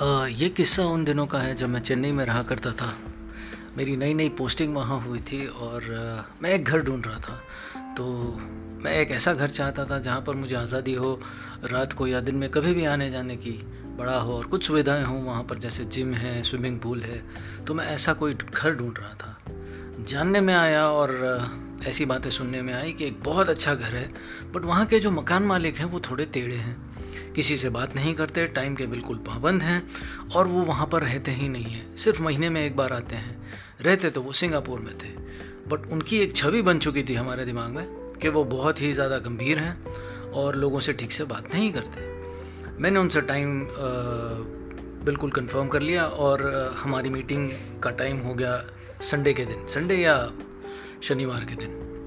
ये किस्सा उन दिनों का है जब मैं चेन्नई में रहा करता था। मेरी नई नई पोस्टिंग वहाँ हुई थी और आ, मैं एक घर ढूंढ रहा था। तो मैं एक ऐसा घर चाहता था जहाँ पर मुझे आज़ादी हो रात को या दिन में कभी भी आने जाने की बड़ा हो और कुछ सुविधाएँ हों वहाँ पर जैसे जिम है स्विमिंग पूल है। तो मैं ऐसा कोई घर ढूंढ रहा था। जानने में आया और ऐसी बातें सुनने में आई कि एक बहुत अच्छा घर है बट वहाँ के जो मकान मालिक हैं वो थोड़े टेढ़े हैं। किसी से बात नहीं करते टाइम के बिल्कुल पाबंद हैं और वो वहाँ पर रहते ही नहीं हैं। सिर्फ़ महीने में एक बार आते हैं। रहते तो वो सिंगापुर में थे। बट उनकी एक छवि बन चुकी थी हमारे दिमाग में कि वो बहुत ही ज़्यादा गंभीर हैं और लोगों से ठीक से बात नहीं करते। मैंने उनसे टाइम बिल्कुल कंफर्म कर लिया और हमारी मीटिंग का टाइम हो गया संडे के दिन। संडे या शनिवार के दिन।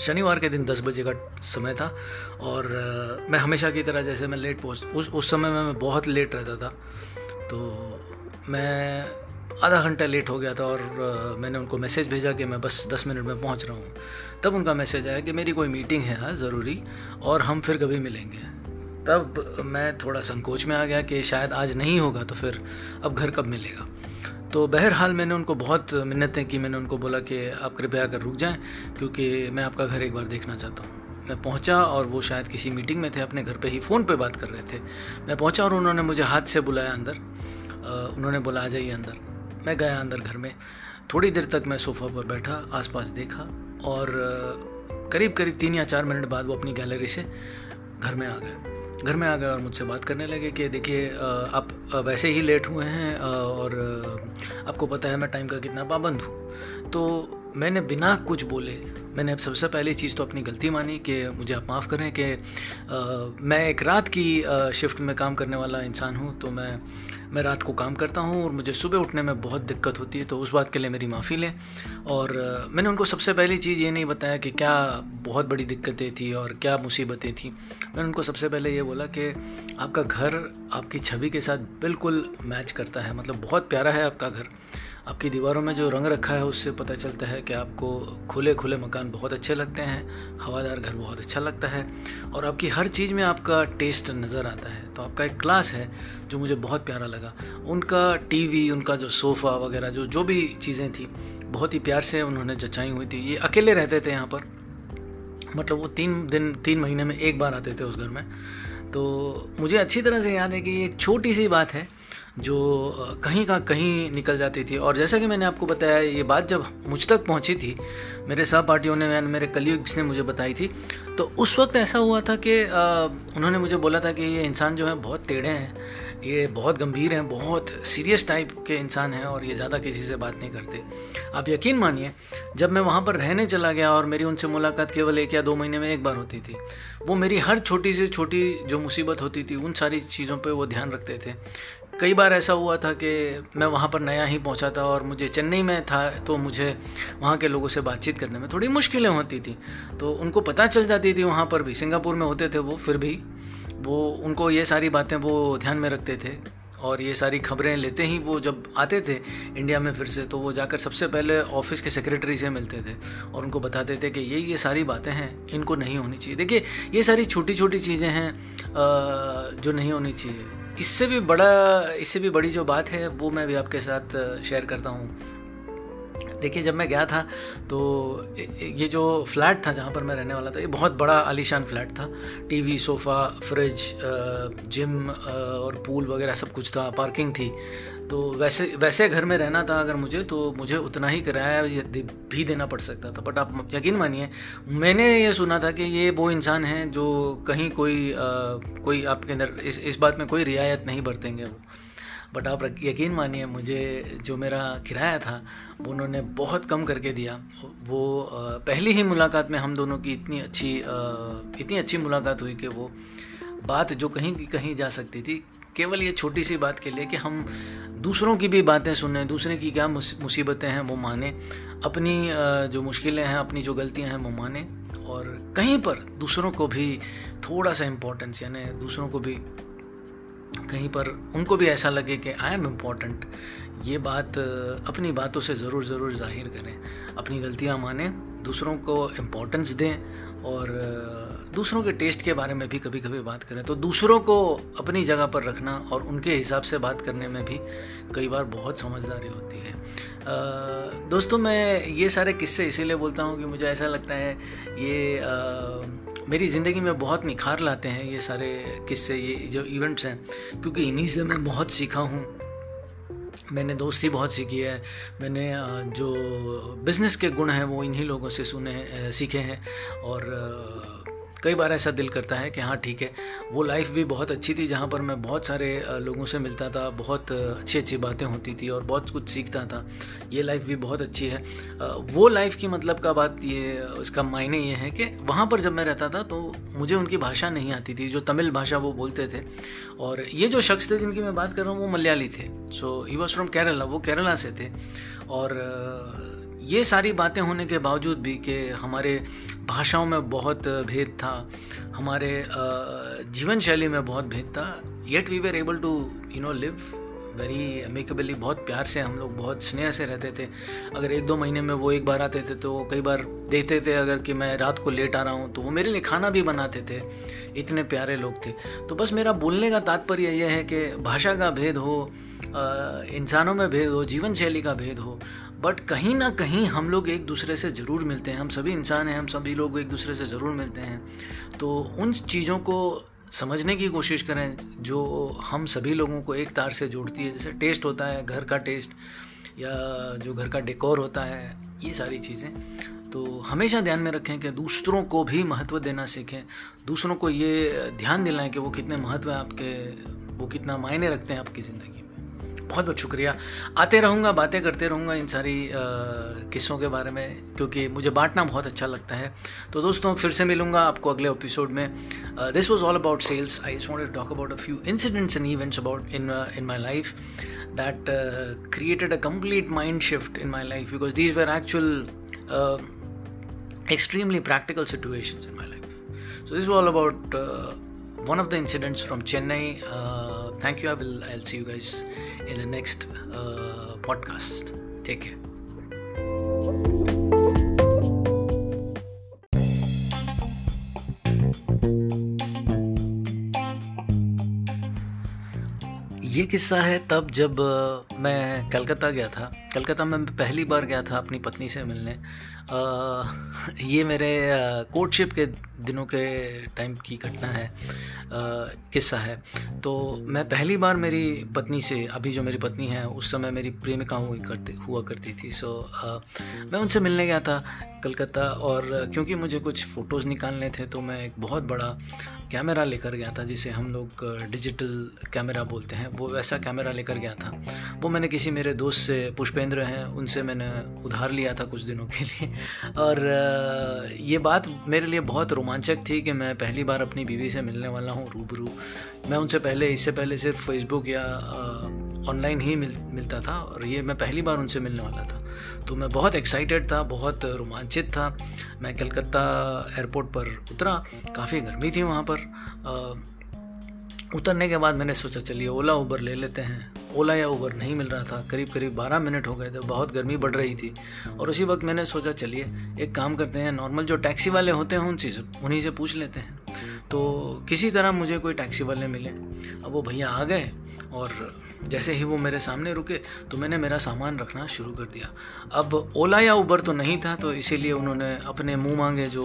शनिवार के दिन दस बजे का समय था और मैं हमेशा की तरह जैसे मैं लेट पहुँच, उस उस समय में मैं बहुत लेट रहता था। तो मैं आधा घंटा लेट हो गया था और मैंने उनको मैसेज भेजा कि मैं बस दस मिनट में पहुँच रहा हूँ। तब उनका मैसेज आया कि मेरी कोई मीटिंग है हाँ ज़रूरी, और हम फिर कभी मिलेंगे। तब मैं थोड़ा संकोच में आ गया कि शायद आज नहीं होगा तो फिर अब घर कब मिलेगा? तो बहरहाल मैंने उनको बहुत मिन्नतें की, मैंने उनको बोला कि आप कृपया कर रुक जाएँ, क्योंकि मैं आपका घर एक बार देखना चाहता हूँ। मैं पहुँचा और वो शायद किसी मीटिंग में थे, अपने घर पे ही फ़ोन पे बात कर रहे थे। मैं पहुँचा और उन्होंने मुझे हाथ से बुलाया अंदर। उन्होंने बोला, आ जाइए अंदर। मैं गया अंदर घर में। थोड़ी देर तक मैं सोफ़ा पर बैठा, आसपास देखा और करीब करीब तीन या चार मिनट बाद वो अपनी गैलरी से घर में आ गए। घर में आ गए और मुझसे बात करने लगे कि देखिए आप वैसे ही लेट हुए हैं और आपको पता है मैं टाइम का कितना पाबंद हूँ। तो मैंने बिना कुछ बोले मैंने अब सबसे पहली चीज़ तो अपनी गलती मानी कि मुझे आप माफ़ करें कि मैं एक रात की शिफ्ट में काम करने वाला इंसान हूँ तो मैं मैं रात को काम करता हूँ और मुझे सुबह उठने में बहुत दिक्कत होती है तो उस बात के लिए मेरी माफ़ी लें। और आ, मैंने उनको सबसे पहली चीज़ ये नहीं बताया कि क्या बहुत बड़ी दिक्कतें थी और क्या मुसीबतें थी। मैंने उनको सबसे पहले ये बोला कि आपका घर आपकी छवि के साथ बिल्कुल मैच करता है मतलब बहुत प्यारा है आपका घर। आपकी दीवारों में जो रंग रखा है, उससे पता चलता है कि आपको खुले खुले मकान बहुत अच्छे लगते हैं, हवादार घर बहुत अच्छा लगता है और आपकी हर चीज़ में आपका टेस्ट नज़र आता है। तो आपका एक क्लास है, जो मुझे बहुत प्यारा लगा। उनका टीवी उनका जो सोफ़ा वगैरह, जो जो भी चीज़ें थी, बहुत ही प्यार से उन्होंने जचाई हुई थी। ये अकेले रहते थे यहाँ पर मतलब वो तीन दिन, तीन महीने में एक बार आते थे उस घर में। तो मुझे अच्छी तरह से याद है कि ये एक छोटी सी बात है जो कहीं का कहीं निकल जाती थी। और जैसा कि मैंने आपको बताया, ये बात जब मुझ तक पहुँची थी, मेरे सहपाठियों ने मेरे कलीग्स ने मुझे बताई थी तो उस वक्त ऐसा हुआ था कि उन्होंने मुझे बोला था कि ये इंसान जो है बहुत टेढ़े हैं, ये बहुत गंभीर हैं, बहुत सीरियस टाइप के इंसान हैं और ये ज़्यादा किसी से बात नहीं करते। आप यकीन मानिए, जब मैं वहाँ पर रहने चला गया और मेरी उनसे मुलाकात केवल एक या दो महीने में एक बार होती थी, वो मेरी हर छोटी से छोटी जो मुसीबत होती थी, उन सारी चीज़ों पर वो ध्यान रखते थे। कई बार ऐसा हुआ था कि मैं वहाँ पर नया ही पहुँचा था और मुझे चेन्नई में था तो मुझे वहाँ के लोगों से बातचीत करने में थोड़ी मुश्किलें होती थी। तो उनको पता चल जाती थी वहाँ पर भी, सिंगापुर में होते थे वो, फिर भी वो, उनको ये सारी बातें वो ध्यान में रखते थे और ये सारी खबरें लेते ही वो जब आते थे इंडिया में फिर से तो वो जाकर सबसे पहले ऑफ़िस के सेक्रेटरी से मिलते थे और उनको बताते थे कि ये ये सारी बातें हैं, इनको नहीं होनी चाहिए। देखिए, ये सारी छोटी छोटी चीज़ें हैं जो नहीं होनी चाहिए। इससे भी बड़ा, इससे भी बड़ी जो बात है, वो मैं भी आपके साथ शेयर करता हूँ। देखिए, जब मैं गया था तो ये जो फ्लैट था जहाँ पर मैं रहने वाला था, ये बहुत बड़ा आलीशान फ्लैट था। टीवी, सोफ़ा, फ्रिज जिम और पूल वगैरह सब कुछ था, पार्किंग थी। तो वैसे वैसे घर में रहना था अगर मुझे तो मुझे उतना ही किराया भी देना पड़ सकता था। बट आप यकीन मानिए मैंने ये सुना था कि ये वो इंसान हैं जो कहीं कोई आ, कोई आपके अंदर इस इस बात में कोई रियायत नहीं बरतेंगे वो। बट आप यकीन मानिए मुझे जो मेरा किराया था वो उन्होंने बहुत कम करके दिया। वो पहली ही मुलाकात में हम दोनों की इतनी अच्छी इतनी अच्छी मुलाकात हुई कि वो बात जो कहीं की कहीं जा सकती थी केवल ये छोटी सी बात के लिए कि हम दूसरों की भी बातें सुने, दूसरे की क्या मुसीबतें हैं वो माने, अपनी जो मुश्किलें हैं, अपनी जो गलतियाँ हैं वो माने और कहीं पर दूसरों को भी थोड़ा सा इम्पोर्टेंस यानी दूसरों को भी, कहीं पर उनको भी ऐसा लगे कि आई एम इम्पोर्टेंट ये बात अपनी बातों से ज़रूर ज़रूर ज़ाहिर करें। अपनी गलतियाँ माने, दूसरों को इम्पोर्टेंस दें और दूसरों के टेस्ट के बारे में भी कभी कभी बात करें तो दूसरों को अपनी जगह पर रखना और उनके हिसाब से बात करने में भी कई बार बहुत समझदारी होती है। आ, दोस्तों मैं ये सारे किस्से इसीलिए बोलता हूँ कि मुझे ऐसा लगता है ये आ, मेरी ज़िंदगी में बहुत निखार लाते हैं ये सारे किस्से ये जो इवेंट्स हैं क्योंकि इन्हीं से मैं बहुत सीखा हूँ। मैंने दोस्ती बहुत सीखी है मैंने जो बिज़नेस के गुण हैं वो इन्हीं लोगों से सुने सीखे हैं और कई बार ऐसा दिल करता है कि हाँ ठीक है। वो लाइफ भी बहुत अच्छी थी जहाँ पर मैं बहुत सारे लोगों से मिलता था, बहुत अच्छी अच्छी बातें होती थी और बहुत कुछ सीखता था। ये लाइफ भी बहुत अच्छी है। वो लाइफ की मतलब का बात ये उसका मायने ये है कि वहाँ पर जब मैं रहता था तो मुझे उनकी भाषा नहीं आती थी, जो तमिल भाषा वो बोलते थे। और ये जो शख्स थे जिनकी मैं बात कर रहा हूँ, वो मलयाली थे। So he was from Kerala वो केरला से थे। और ये सारी बातें होने के बावजूद भी कि हमारे भाषाओं में बहुत भेद था, हमारे जीवन शैली में बहुत भेद था yet we were able to you know live very amicably बहुत प्यार से हम लोग बहुत स्नेह से रहते थे। अगर एक दो महीने में वो एक बार आते थे तो कई बार देखते थे अगर कि मैं रात को लेट आ रहा हूँ तो वो मेरे लिए खाना भी बनाते थे, इतने प्यारे लोग थे। तो बस मेरा बोलने का तात्पर्य यह है कि भाषा का भेद हो इंसानों में भेद हो जीवन शैली का भेद हो बट कहीं ना कहीं हम लोग एक दूसरे से ज़रूर मिलते हैं। हम सभी इंसान हैं, हम सभी लोग एक दूसरे से ज़रूर मिलते हैं। तो उन चीज़ों को समझने की कोशिश करें, जो हम सभी लोगों को एक तार से जोड़ती है। जैसे टेस्ट होता है, घर का टेस्ट या जो घर का डेकोर होता है, ये सारी चीज़ें। तो हमेशा ध्यान में रखें कि दूसरों को भी महत्व देना सीखें। दूसरों को ये ध्यान दिलाएँ कि वो कितने महत्व हैं आपके, वो कितना मायने रखते हैं आपकी ज़िंदगी बहुत बहुत शुक्रिया। आते रहूँगा, बातें करते रहूँगा इन सारी किस्सों के बारे में, क्योंकि मुझे बांटना बहुत अच्छा लगता है। तो दोस्तों, फिर से मिलूँगा आपको अगले एपिसोड में। This was all about sales I just it talk about a few incidents and events about in in my life that created a complete mind shift in my life because these were actual extremely practical situation in my life so this all about one of the incidents from Chennai thank you I will I'll see you guys in the next uh, podcast. Take care. ये किस्सा है तब जब मैं कलकत्ता गया था कलकत्ता में पहली बार गया था अपनी पत्नी से मिलने ये मेरे कोर्टशिप के दिनों के टाइम की घटना है किस्सा है। तो मैं पहली बार मेरी पत्नी से, अभी जो मेरी पत्नी है, उस समय मेरी प्रेमिका हुई करती, हुआ करती थी। सो मैं उनसे मिलने गया था कलकत्ता और क्योंकि मुझे कुछ फ़ोटोज़ निकालने थे तो मैं एक बहुत बड़ा कैमरा लेकर गया था, जिसे हम लोग डिजिटल कैमरा बोलते हैं। वो वैसा कैमरा लेकर गया था। वो मैंने किसी मेरे दोस्त से, पुष्पेंद्र हैं, उनसे मैंने उधार लिया था कुछ दिनों के लिए। और ये बात मेरे लिए बहुत रोमांचक थी कि मैं पहली बार अपनी बीवी से मिलने वाला हूँ रूबरू। मैं उनसे पहले इससे पहले सिर्फ़ फेसबुक या ऑनलाइन ही मिल मिलता था और ये मैं पहली बार उनसे मिलने वाला था। तो मैं बहुत एक्साइटेड था बहुत रोमांचित था। मैं कलकत्ता एयरपोर्ट पर उतरा काफ़ी गर्मी थी वहाँ पर। आ, उतरने के बाद मैंने सोचा चलिए ओला उबर ले लेते हैं। ओला या ऊबर नहीं मिल रहा था। करीब करीब बारह मिनट हो गए थे। बहुत गर्मी बढ़ रही थी। और उसी वक्त मैंने सोचा, चलिए, एक काम करते हैं। नॉर्मल जो टैक्सी वाले होते हैं, उनसे उन्हीं से पूछ लेते हैं। तो किसी तरह मुझे कोई टैक्सी वाले मिले। अब वो भैया आ गए और जैसे ही वो मेरे सामने रुके तो मैंने मेरा सामान रखना शुरू कर दिया। अब ओला या उबर तो नहीं था तो इसीलिए उन्होंने अपने मुँह मांगे जो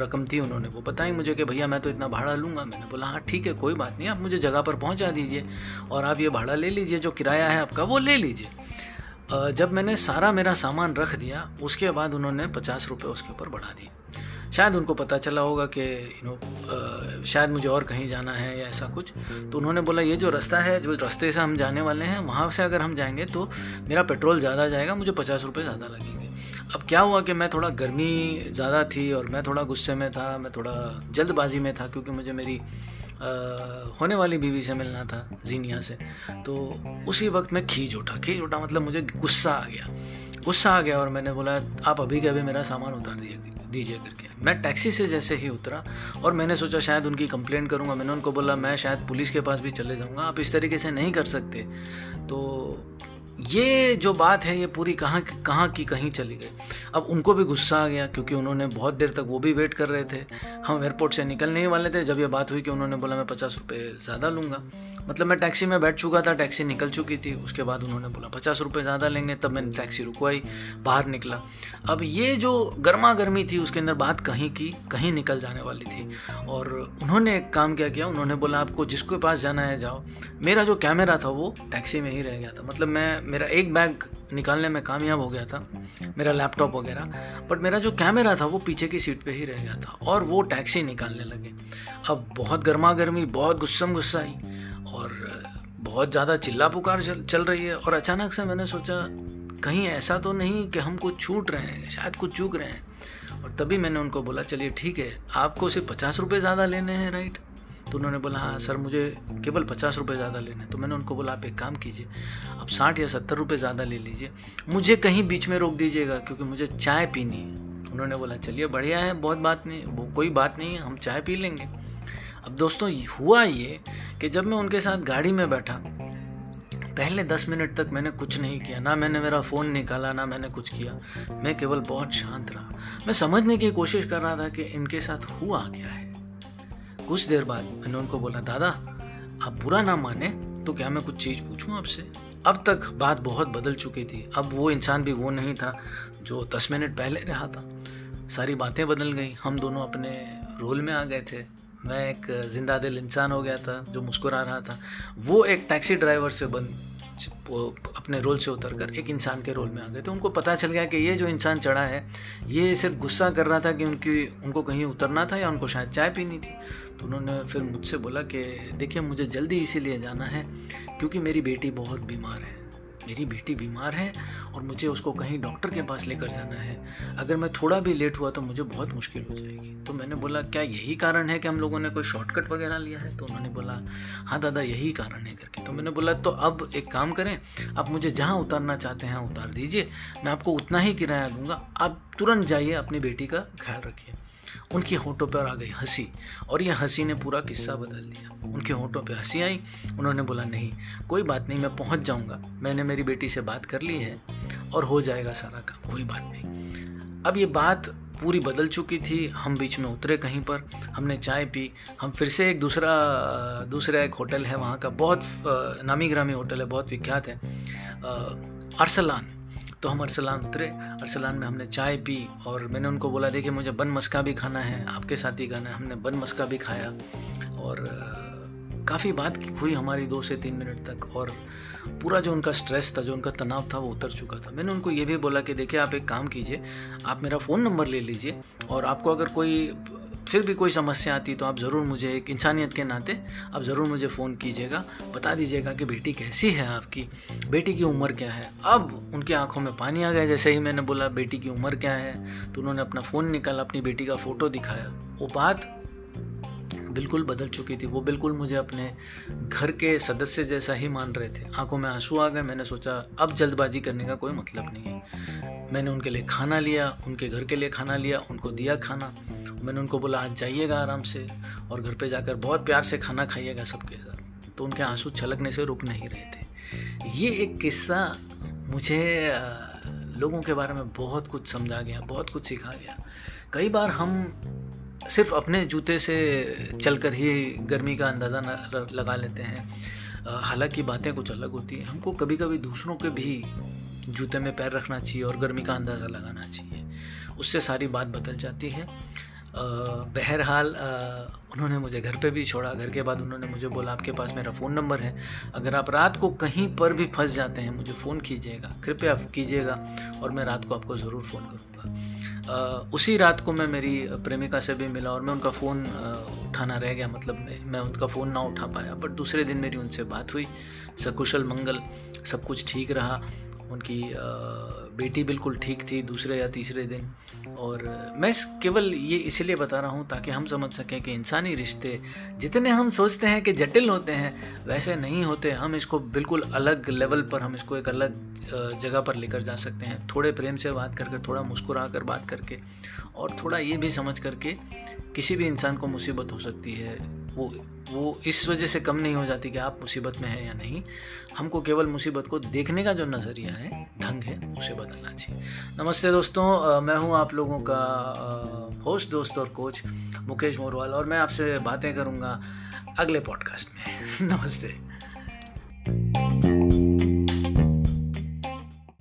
रकम थी उन्होंने, वो बताई मुझे कि भैया मैं तो इतना भाड़ा लूँगा। मैंने बोला हाँ ठीक है, कोई बात नहीं, आप मुझे जगह पर पहुँचा दीजिए और आप ये भाड़ा ले लीजिए, जो किराया है आपका, वो ले लीजिए। जब मैंने सारा मेरा सामान रख दिया, उसके बाद उन्होंने पचास रुपये उसके ऊपर बढ़ा दिए। शायद उनको पता चला होगा कि यू नो शायद मुझे और कहीं जाना है या ऐसा कुछ। तो उन्होंने बोला ये जो रास्ता है जो रास्ते से हम जाने वाले हैं वहाँ से अगर हम जाएँगे तो मेरा पेट्रोल ज़्यादा जाएगा मुझे पचास रुपये ज़्यादा लगेंगे। अब क्या हुआ कि मैं थोड़ा गर्मी ज़्यादा थी और मैं थोड़ा गुस्से में था मैं थोड़ा जल्दबाजी में था क्योंकि मुझे मेरी आ, होने वाली बीवी से मिलना था जीनिया से। तो उसी वक्त मैं खींच उठा खींच उठा मतलब मुझे गुस्सा आ गया। गुस्सा आ गया और मैंने बोला, आप अभी के अभी मेरा सामान उतार दिए, दीजिए करके। मैं टैक्सी से जैसे ही उतरा और मैंने सोचा, शायद उनकी कंप्लेंट करूँगा। मैंने उनको बोला, मैं शायद पुलिस के पास भी चले जाऊँगा। आप इस तरीके से नहीं कर सकते। तो ये जो बात है, ये पूरी कहाँ कहाँ की कहीं चली गई। अब उनको भी गुस्सा आ गया, क्योंकि उन्होंने बहुत देर तक वो भी वेट कर रहे थे। हम एयरपोर्ट से निकलने ही वाले थे। जब ये बात हुई कि उन्होंने बोला, मैं पचास रुपये ज़्यादा लूँगा। मतलब मैं टैक्सी में बैठ चुका था टैक्सी निकल चुकी थी। उसके बाद उन्होंने बोला, पचास रुपये ज़्यादा लेंगे। तब मैंने टैक्सी रुकवाई, बाहर निकला। अब ये जो गर्मा गर्मी थी, उसके अंदर बात कहीं की, कहीं निकल जाने वाली थी। और उन्होंने एक काम क्या किया, उन्होंने बोला, आपको जिसके पास जाना है, जाओ। मेरा जो कैमरा था, वो टैक्सी में ही रह गया था। मतलब मैं मेरा एक बैग निकालने में कामयाब हो गया था मेरा लैपटॉप वगैरह बट मेरा जो कैमरा था वो पीछे की सीट पे ही रह गया था और वो टैक्सी निकालने लगे। अब बहुत गर्मा गर्मी बहुत गुस्सम गुस्सा आई और बहुत ज़्यादा चिल्ला पुकार चल, चल रही है और अचानक से मैंने सोचा कहीं ऐसा तो नहीं कि हम कुछ छूट रहे हैं शायद कुछ चूक रहे हैं। और तभी मैंने उनको बोला चलिए ठीक है आपको सिर्फ़ पचास रुपये ज़्यादा लेने हैं राइट तो उन्होंने बोला हाँ सर, मुझे केवल पचास रुपये ज़्यादा लेने तो मैंने उनको बोला, आप एक काम कीजिए, आप साठ या सत्तर रुपये ज़्यादा ले लीजिए। मुझे कहीं बीच में रोक दीजिएगा, क्योंकि मुझे चाय पीनी है। उन्होंने बोला, चलिए, बढ़िया है, बहुत बात नहीं, वो कोई बात नहीं है हम चाय पी लेंगे। अब दोस्तों, हुआ ये कि जब मैं उनके साथ गाड़ी में बैठा, पहले दस मिनट तक मैंने कुछ नहीं किया। ना मैंने मेरा फ़ोन निकाला, ना मैंने कुछ किया। मैं केवल बहुत शांत रहा। मैं समझने की कोशिश कर रहा था कि इनके साथ हुआ क्या है। कुछ देर बाद मैंने उनको बोला, दादा, आप बुरा ना माने तो क्या मैं कुछ चीज़ पूछूँ आपसे? अब तक बात बहुत बदल चुकी थी। अब वो इंसान भी वो नहीं था जो दस मिनट पहले रहा था। सारी बातें बदल गई। हम दोनों अपने रोल में आ गए थे। मैं एक ज़िंदा दिल इंसान हो गया था जो मुस्कुरा रहा था। वो एक टैक्सी ड्राइवर से बन अपने रोल से उतर कर एक इंसान के रोल में आ गए। तो उनको पता चल गया कि ये जो इंसान चढ़ा है, ये सिर्फ़ गुस्सा कर रहा था कि उनकी, उनको कहीं उतरना था या उनको शायद चाय पीनी थी। तो उन्होंने फिर मुझसे बोला कि देखिए मुझे जल्दी इसीलिए जाना है क्योंकि मेरी बेटी बहुत बीमार है। मेरी बेटी बीमार है और मुझे उसको कहीं डॉक्टर के पास लेकर जाना है। अगर मैं थोड़ा भी लेट हुआ तो मुझे बहुत मुश्किल हो जाएगी। तो मैंने बोला क्या यही कारण है कि हम लोगों ने कोई शॉर्टकट वगैरह लिया है? तो उन्होंने बोला हाँ दादा यही कारण है करके। तो मैंने बोला तो अब एक काम करें आप मुझे जहाँ उतारना चाहते हैं उतार दीजिए। मैं आपको उतना ही किराया दूँगा। आप तुरंत जाइए अपनी बेटी का ख्याल रखिए। उनकी होठों पर आ गई हँसी और यह हँसी ने पूरा किस्सा बदल दिया। उनके होठों पर हँसी आई। उन्होंने बोला, नहीं, कोई बात नहीं, मैं पहुँच जाऊँगा। मैंने मेरी बेटी से बात कर ली है और हो जाएगा सारा काम। कोई बात नहीं। अब ये बात पूरी बदल चुकी थी। हम बीच में उतरे कहीं पर, हमने चाय पी। हम फिर से एक दूसरा दूसरा एक होटल है, वहाँ का बहुत नामी ग्रामी होटल है, बहुत विख्यात है। अरसलान। तो हम अरसलान उतरे। अरसलान में हमने चाय पी और मैंने उनको बोला, देखिए, मुझे बन मस्का भी खाना है, आपके साथ ही खाना है। हमने बन मस्का भी खाया और काफ़ी बात हुई हमारी दो से तीन मिनट तक, और पूरा जो उनका स्ट्रेस था, जो उनका तनाव था, वो उतर चुका था। मैंने उनको ये भी बोला कि देखिए, आप एक काम कीजिए, आप मेरा फ़ोन नंबर ले लीजिए, और आपको अगर कोई, फिर भी कोई समस्या आती तो आप ज़रूर मुझे एक इंसानियत के नाते, आप ज़रूर मुझे फ़ोन कीजिएगा, बता दीजिएगा कि बेटी कैसी है आपकी, बेटी की उम्र क्या है। अब उनकी आँखों में पानी आ गया, जैसे ही मैंने बोला, बेटी की उम्र क्या है? तो उन्होंने अपना फ़ोन निकाला, अपनी बेटी का फ़ोटो दिखाया। वो बात बिल्कुल बदल चुकी थी। वो बिल्कुल मुझे अपने घर के सदस्य जैसा ही मान रहे थे। आँखों में आँसू आ गए, मैंने सोचा, अब जल्दबाजी करने का कोई मतलब नहीं है। मैंने उनके लिए खाना लिया, उनके घर के लिए खाना लिया, उनको दिया खाना। मैंने उनको बोला, आज जाइएगा आराम से और घर पे जाकर बहुत प्यार से खाना खाइएगा सबके साथ। तो उनके आँसू छलकने से रुक नहीं रहे थे। ये एक किस्सा मुझे लोगों के बारे में बहुत कुछ समझा गया, बहुत कुछ सिखा गया। कई बार हम सिर्फ़ अपने जूते से चलकर ही गर्मी का अंदाज़ा लगा लेते हैं। हालाँकि बातें कुछ अलग होती हैं। हमको कभी कभी दूसरों के भी जूते में पैर रखना चाहिए और गर्मी का अंदाज़ा लगाना चाहिए। उससे सारी बात बदल जाती है। बहरहाल उन्होंने मुझे घर पे भी छोड़ा। घर के बाद उन्होंने मुझे बोला, आपके पास मेरा फ़ोन नंबर है। अगर आप रात को कहीं पर भी फंस जाते हैं, मुझे फ़ोन कीजिएगा। कृपया कीजिएगा और मैं रात को आपको ज़रूर फ़ोन करूँगा। उसी रात को मैं, मेरी प्रेमिका से भी मिला और मैं उनका फ़ोन उठाना रह गया। मतलब मैं उनका फ़ोन ना उठा पाया। बट दूसरे दिन मेरी उनसे बात हुई। सकुशल मंगल, सब कुछ ठीक रहा। उनकी बेटी बिल्कुल ठीक थी दूसरे या तीसरे दिन। और मैं केवल ये इसीलिए बता रहा हूँ ताकि हम समझ सकें कि इंसानी रिश्ते जितने हम सोचते हैं कि जटिल होते हैं, वैसे नहीं होते। हम इसको बिल्कुल अलग लेवल पर, हम इसको एक अलग जगह पर लेकर जा सकते हैं। थोड़े प्रेम से बात करके थोड़ा मुस्कुरा कर बात करके और थोड़ा ये भी समझ करके किसी भी इंसान को मुसीबत हो सकती है। वो वो इस वजह से कम नहीं हो जाती कि आप मुसीबत में हैं या नहीं। हमको केवल मुसीबत को देखने का जो नज़रिया है, ढंग है, उसे बदलना चाहिए। नमस्ते दोस्तों मैं हूँ आप लोगों का होस्ट दोस्त और कोच मुकेश मोरवाल और मैं आपसे बातें करूँगा अगले पॉडकास्ट में। नमस्ते।